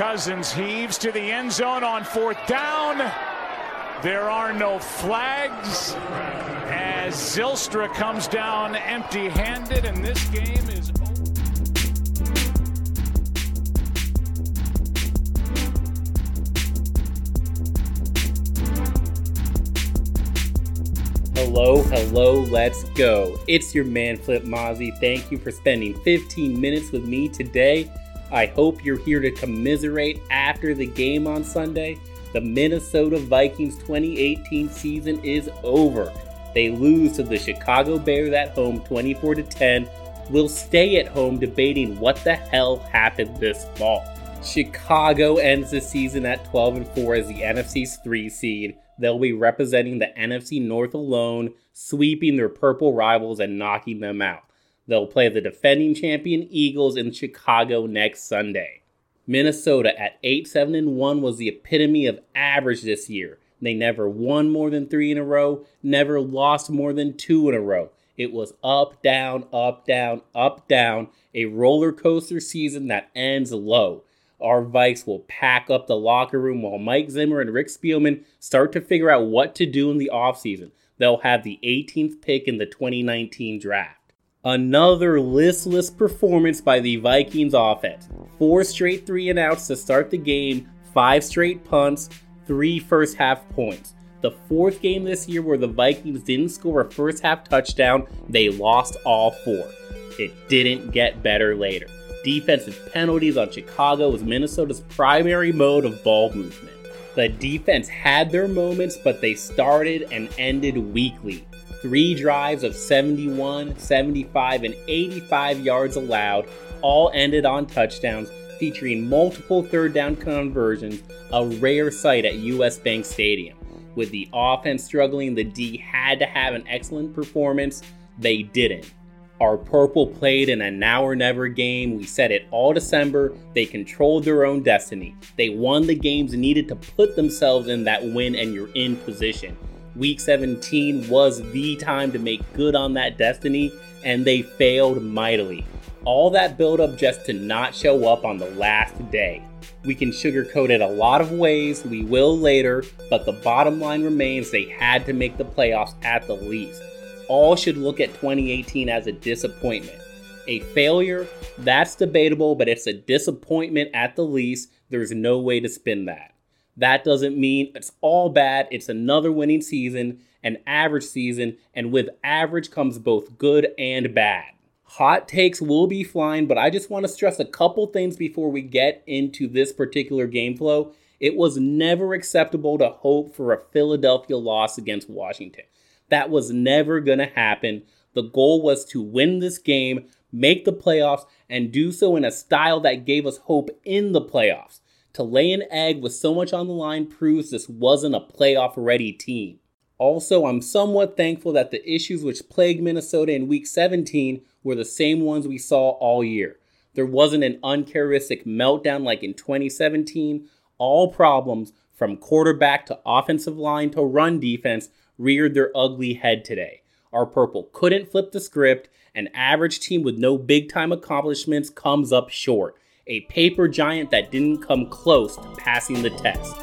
Cousins heaves to the end zone on fourth down. There are no flags as Zylstra comes down empty handed, and this game is over. Hello, hello, let's go. It's your man Flip Mozzie. Thank you for spending 15 minutes with me today. I hope you're here to commiserate after the game on Sunday. The Minnesota Vikings 2018 season is over. They lose to the Chicago Bears at home 24 to 10. We'll stay at home debating what the hell happened this fall. Chicago ends the season at 12 and 4 as the NFC's 3 seed. They'll be representing the NFC North alone, sweeping their purple rivals and knocking them out. They'll play the defending champion Eagles in Chicago next Sunday. Minnesota at 8 7 and 1 was the epitome of average this year. They never won more than 3 in a row, never lost more than 2 in a row. It was up, down, up, down, up, down, a roller coaster season that ends low. Our Vikes will pack up the locker room while Mike Zimmer and Rick Spielman start to figure out what to do in the offseason. They'll have the 18th pick in the 2019 draft. Another listless performance by the Vikings offense. Four straight three and outs to start the game, five straight punts, three first half points. The fourth game this year where the Vikings didn't score a first half touchdown, they lost all four. It didn't get better later. Defensive penalties on Chicago was Minnesota's primary mode of ball movement. The defense had their moments, but they started and ended weakly. Three drives of 71, 75, and 85 yards allowed, all ended on touchdowns, featuring multiple third down conversions, a rare sight at US Bank Stadium. With the offense struggling, the D had to have an excellent performance. They didn't. Our purple played in a now or never game. We said it all December. They controlled their own destiny. They won the games needed to put themselves in that win, and you're in position. Week 17 was the time to make good on that destiny, and they failed mightily. All that buildup just to not show up on the last day. We can sugarcoat it a lot of ways, we will later, but the bottom line remains they had to make the playoffs at the least. All should look at 2018 as a disappointment. A failure, that's debatable, but it's a disappointment at the least. There's no way to spin that. That doesn't mean it's all bad. It's another winning season, an average season, and with average comes both good and bad. Hot takes will be flying, but I just want to stress a couple things before we get into this particular game flow. It was never acceptable to hope for a Philadelphia loss against Washington. That was never going to happen. The goal was to win this game, make the playoffs, and do so in a style that gave us hope in the playoffs. To lay an egg with so much on the line proves this wasn't a playoff ready team. Also, I'm somewhat thankful that the issues which plagued Minnesota in week 17 were the same ones we saw all year. There wasn't an uncharacteristic meltdown like in 2017. All problems, from quarterback to offensive line to run defense, reared their ugly head today. Our purple couldn't flip the script. An average team with no big time accomplishments comes up short a paper giant that didn't come close to passing the test.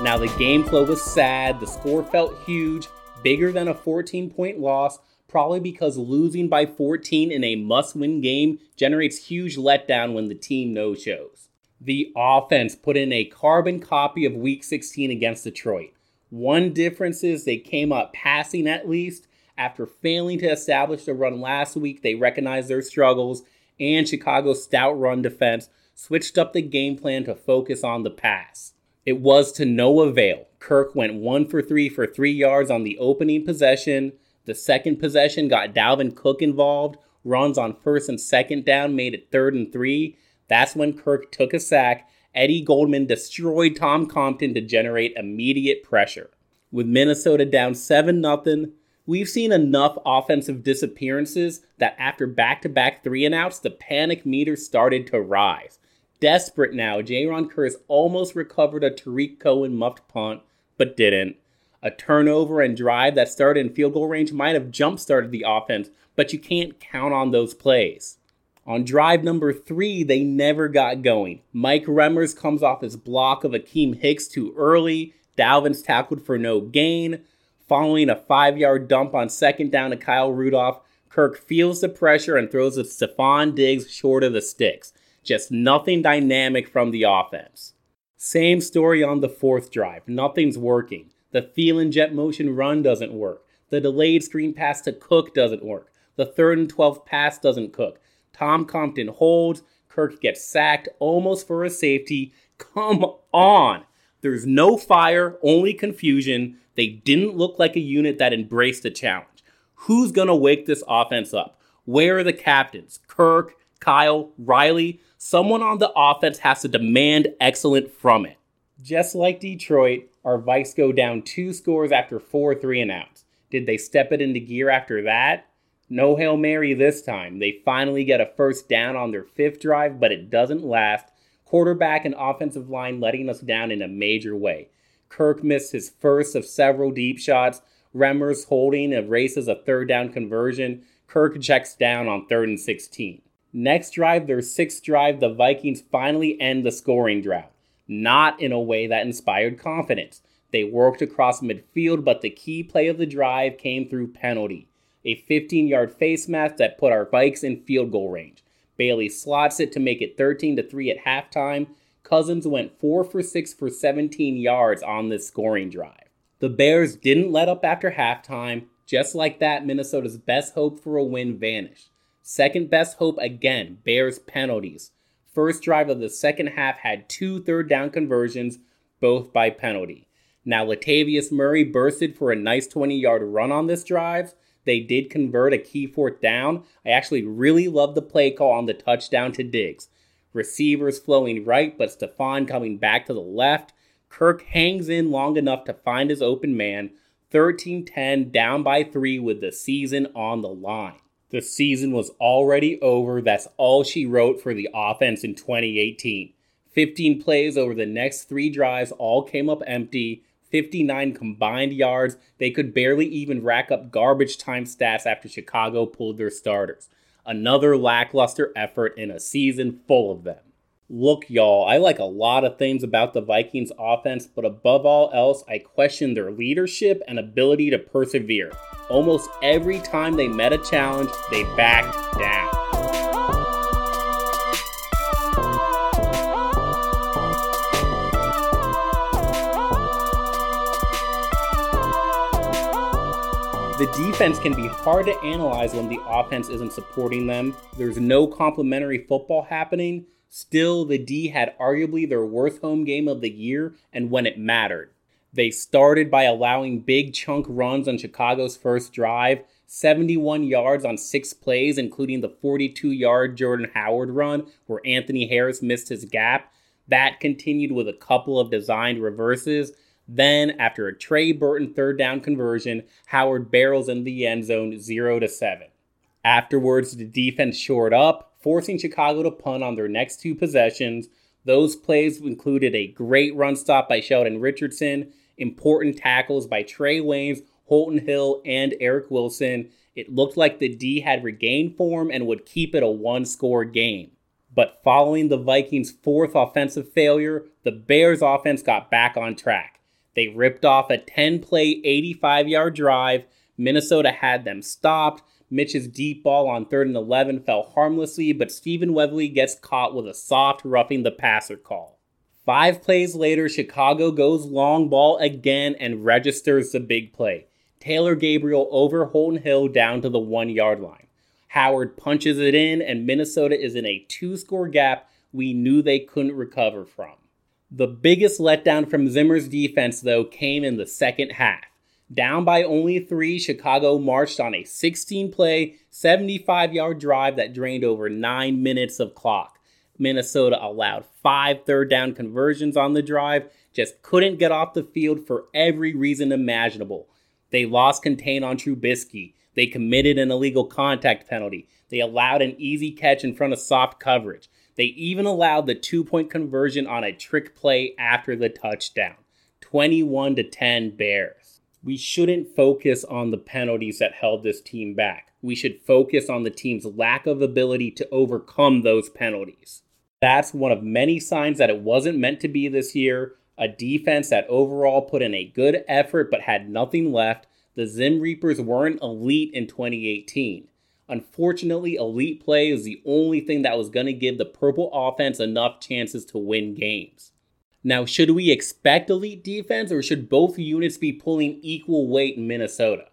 Now, the game flow was sad, the score felt huge, bigger than a 14 point loss, probably because losing by 14 in a must win game generates huge letdown when the team no shows the offense put in a carbon copy of week 16 against Detroit. One difference is they came up passing at least. After failing to establish the run last week, they recognized their struggles, and Chicago's stout run defense switched up the game plan to focus on the pass. It was to no avail. Kirk went one for three for three yards on the opening possession. The second possession got Dalvin Cook involved. Runs on first and second down made it third and three. That's when Kirk took a sack. Eddie Goldman destroyed Tom Compton to generate immediate pressure. With Minnesota down 7 0, we've seen enough offensive disappearances that after back to back three and outs, the panic meter started to rise. Desperate now, Jayron Kearse almost recovered a Tarik Cohen muffed punt, but didn't. A turnover and drive that started in field goal range might have jump started the offense, but you can't count on those plays. On drive number three, they never got going. Mike Remmers comes off his block of Akiem Hicks too early. Dalvin's tackled for no gain. Following a five yard dump on second down to Kyle Rudolph, Kirk feels the pressure and throws it to Stefon Diggs short of the sticks. Just nothing dynamic from the offense. Same story on the fourth drive. Nothing's working. The Thielen jet motion run doesn't work. The delayed screen pass to Cook doesn't work. The third and 12 pass doesn't cook. Tom Compton holds. Kirk gets sacked almost for a safety. Come on. There's no fire, only confusion. They didn't look like a unit that embraced the challenge. Who's going to wake this offense up? Where are the captains? Kirk, Kyle, Riley? Someone on the offense has to demand excellent from it. Just like Detroit, our Vikes go down two scores after four three and outs. Did they step it into gear after that? No Hail Mary this time. They finally get a first down on their fifth drive, but it doesn't last. Quarterback and offensive line letting us down in a major way. Kirk missed his first of several deep shots. Remmers holding erases a third down conversion. Kirk checks down on third and 16. Next drive, their sixth drive, the Vikings finally end the scoring drought. Not in a way that inspired confidence. They worked across midfield, but the key play of the drive came through penalty a 15 yard face mask that put our Vikes in field goal range. Bailey slots it to make it 13 to 3 at halftime. Cousins went 4 for 6 for 17 yards on this scoring drive. The Bears didn't let up after halftime. Just like that, Minnesota's best hope for a win vanished. Second best hope again, Bears penalties. First drive of the second half had two third down conversions, both by penalty. Now, Latavius Murray bursted for a nice 20 yard run on this drive, they did convert a key fourth down. I actually really love the play call on the touchdown to Diggs. Receivers flowing right, but Stefon coming back to the left. Kirk hangs in long enough to find his open man. 13 10, down by three with the season on the line. The season was already over. That's all she wrote for the offense in 2018. 15 plays over the next three drives all came up empty. 59 combined yards. They could barely even rack up garbage time stats after Chicago pulled their starters. Another lackluster effort in a season full of them. Look, y'all, I like a lot of things about the Vikings offense, but above all else, I question their leadership and ability to persevere. Almost every time they met a challenge, they backed down. The defense can be hard to analyze when the offense isn't supporting them. There's no complimentary football happening. Still, the D had arguably their worst home game of the year and when it mattered. They started by allowing big chunk runs on Chicago's first drive, 71 yards on six plays, including the 42 yard Jordan Howard run where Anthony Harris missed his gap. That continued with a couple of designed reverses then, after a Trey Burton third down conversion, Howard barrels in the end zone 0 to 7. Afterwards, the defense shored up, forcing Chicago to punt on their next two possessions. Those plays included a great run stop by Sheldon Richardson, important tackles by Trae Waynes, Holton Hill, and Eric Wilson. It looked like the D had regained form and would keep it a one score game. But following the Vikings' fourth offensive failure, the Bears' offense got back on track. They ripped off a 10 play, 85 yard drive. Minnesota had them stopped. Mitch's deep ball on third and 11 fell harmlessly, but Stephen Weatherly gets caught with a soft roughing the passer call. Five plays later, Chicago goes long ball again and registers the big play. Taylor Gabriel over Holton Hill down to the one yard line. Howard punches it in, and Minnesota is in a two score gap we knew they couldn't recover from. The biggest letdown from Zimmer's defense, though, came in the second half. Down by only three, Chicago marched on a 16 play, 75 yard drive that drained over nine minutes of clock. Minnesota allowed five third down conversions on the drive, just couldn't get off the field for every reason imaginable. They lost contain on Trubisky. They committed an illegal contact penalty. They allowed an easy catch in front of soft coverage. They even allowed the two point conversion on a trick play after the touchdown. 21 to 10 Bears. we shouldn't focus on the penalties that held this team back. We should focus on the team's lack of ability to overcome those penalties. That's one of many signs that it wasn't meant to be this year. A defense that overall put in a good effort but had nothing left. The Zim Reapers weren't elite in 2018. Unfortunately, elite play is the only thing that was going to give the Purple offense enough chances to win games. Now, should we expect elite defense or should both units be pulling equal weight in Minnesota?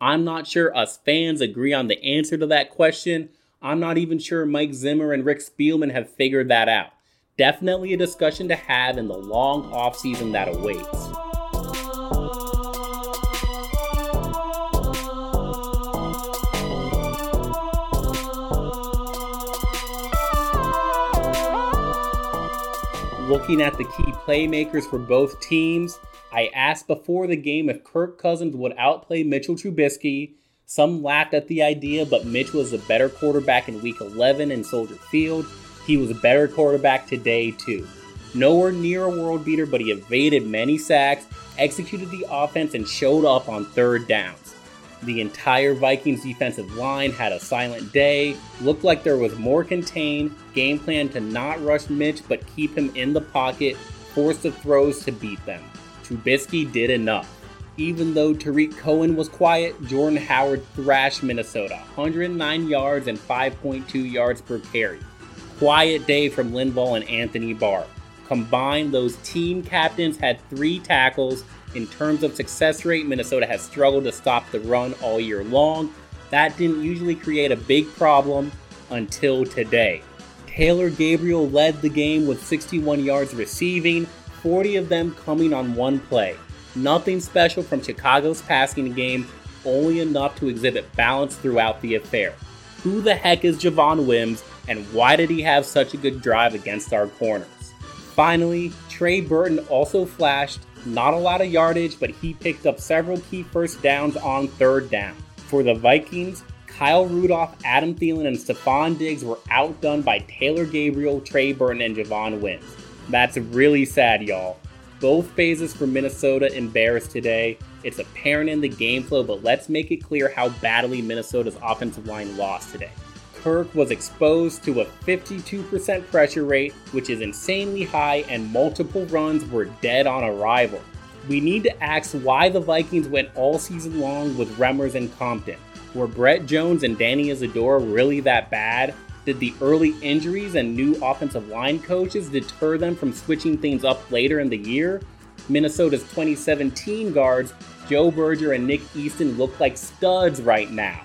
I'm not sure us fans agree on the answer to that question. I'm not even sure Mike Zimmer and Rick Spielman have figured that out. Definitely a discussion to have in the long offseason that awaits. Looking at the key playmakers for both teams, I asked before the game if Kirk Cousins would outplay Mitchell Trubisky. Some laughed at the idea, but Mitch was a better quarterback in week 11 in Soldier Field. He was a better quarterback today, too. Nowhere near a world beater, but he evaded many sacks, executed the offense, and showed up on third downs. The entire Vikings defensive line had a silent day, looked like there was more contained, game plan to not rush Mitch but keep him in the pocket, force the throws to beat them. Trubisky did enough. Even though Tarik Cohen was quiet, Jordan Howard thrashed Minnesota 109 yards and 5.2 yards per carry. Quiet day from Linval and Anthony Barr. Combined, those team captains had three tackles, in terms of success rate, Minnesota has struggled to stop the run all year long. That didn't usually create a big problem until today. Taylor Gabriel led the game with 61 yards receiving, 40 of them coming on one play. Nothing special from Chicago's passing game, only enough to exhibit balance throughout the affair. Who the heck is Javon Wims, and why did he have such a good drive against our corners? Finally, Trey Burton also flashed not a lot of yardage, but he picked up several key first downs on third down. For the Vikings, Kyle Rudolph, Adam Thielen, and Stefon Diggs were outdone by Taylor Gabriel, Trey Burton, and Javon Wims. That's really sad, y'all. Both phases for Minnesota embarrassed today. It's apparent in the game flow, but let's make it clear how badly Minnesota's offensive line lost today. Kirk was exposed to a 52% pressure rate, which is insanely high, and multiple runs were dead on arrival. We need to ask why the Vikings went all season long with Remmers and Compton. Were Brett Jones and Danny Isidora really that bad? Did the early injuries and new offensive line coaches deter them from switching things up later in the year? Minnesota's 2017 guards, Joe Berger and Nick Easton, look like studs right now.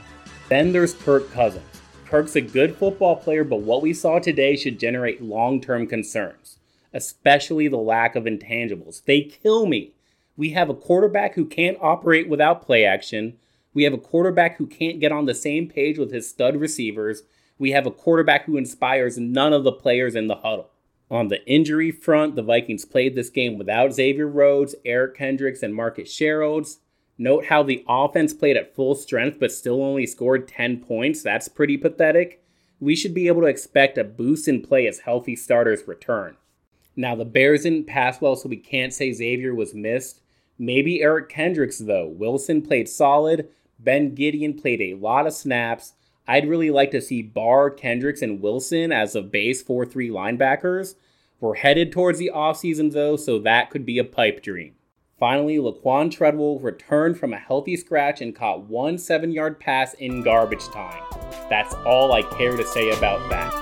Then there's Kirk Cousins. Kirk's a good football player, but what we saw today should generate long term concerns, especially the lack of intangibles. They kill me. We have a quarterback who can't operate without play action. We have a quarterback who can't get on the same page with his stud receivers. We have a quarterback who inspires none of the players in the huddle. On the injury front, the Vikings played this game without Xavier Rhodes, Eric Kendricks, and Marcus Sherels. Note how the offense played at full strength but still only scored 10 points. That's pretty pathetic. We should be able to expect a boost in play as healthy starters return. Now, the Bears didn't pass well, so we can't say Xavier was missed. Maybe Eric Kendricks, though. Wilson played solid. Ben Gedeon played a lot of snaps. I'd really like to see Barr, Kendricks, and Wilson as a base 4 3 linebackers. We're headed towards the offseason, though, so that could be a pipe dream. Finally, Laquan Treadwell returned from a healthy scratch and caught one seven yard pass in garbage time. That's all I care to say about that.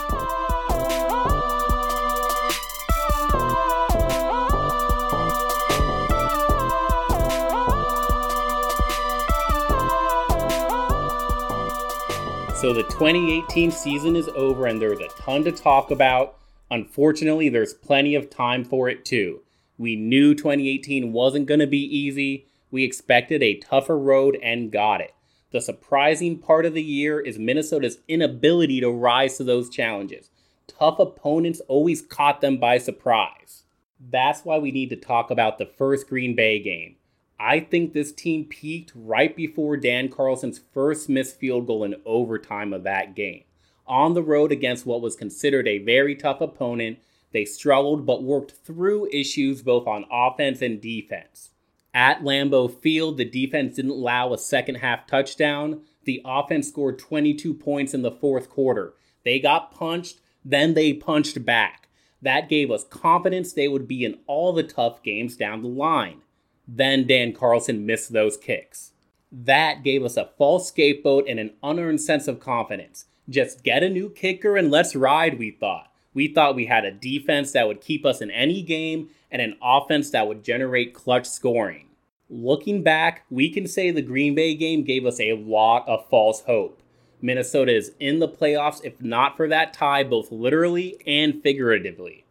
So the 2018 season is over and there's a ton to talk about. Unfortunately, there's plenty of time for it too. We knew 2018 wasn't going to be easy. We expected a tougher road and got it. The surprising part of the year is Minnesota's inability to rise to those challenges. Tough opponents always caught them by surprise. That's why we need to talk about the first Green Bay game. I think this team peaked right before Dan Carlson's first missed field goal in overtime of that game. On the road against what was considered a very tough opponent they struggled but worked through issues both on offense and defense. At Lambeau Field, the defense didn't allow a second half touchdown. The offense scored 22 points in the fourth quarter. They got punched, then they punched back. That gave us confidence they would be in all the tough games down the line. Then Dan Carlson missed those kicks. That gave us a false scapegoat and an unearned sense of confidence. Just get a new kicker and let's ride, we thought. We thought we had a defense that would keep us in any game and an offense that would generate clutch scoring. Looking back, we can say the Green Bay game gave us a lot of false hope. Minnesota is in the playoffs if not for that tie, both literally and figuratively.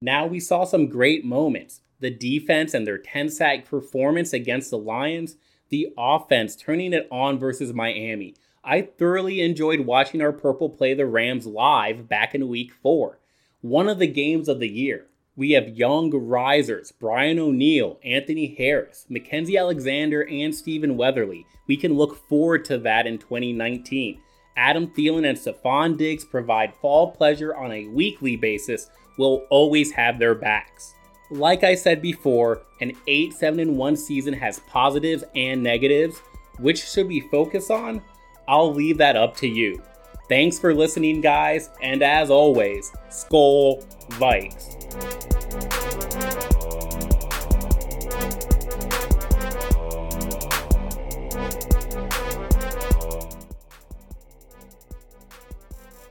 Now we saw some great moments the defense and their 10 sack performance against the Lions, the offense turning it on versus Miami. I thoroughly enjoyed watching our Purple play the Rams live back in week four, one of the games of the year. We have young risers Brian O'Neill, Anthony Harris, Mackensie Alexander, and Stephen Weatherly. We can look forward to that in 2019. Adam Thielen and Stefon Diggs provide fall pleasure on a weekly basis. We'll always have their backs. Like I said before, an eight-seven-and-one season has positives and negatives. Which should we focus on? I'll leave that up to you. Thanks for listening, guys, and as always, Skol Vikes.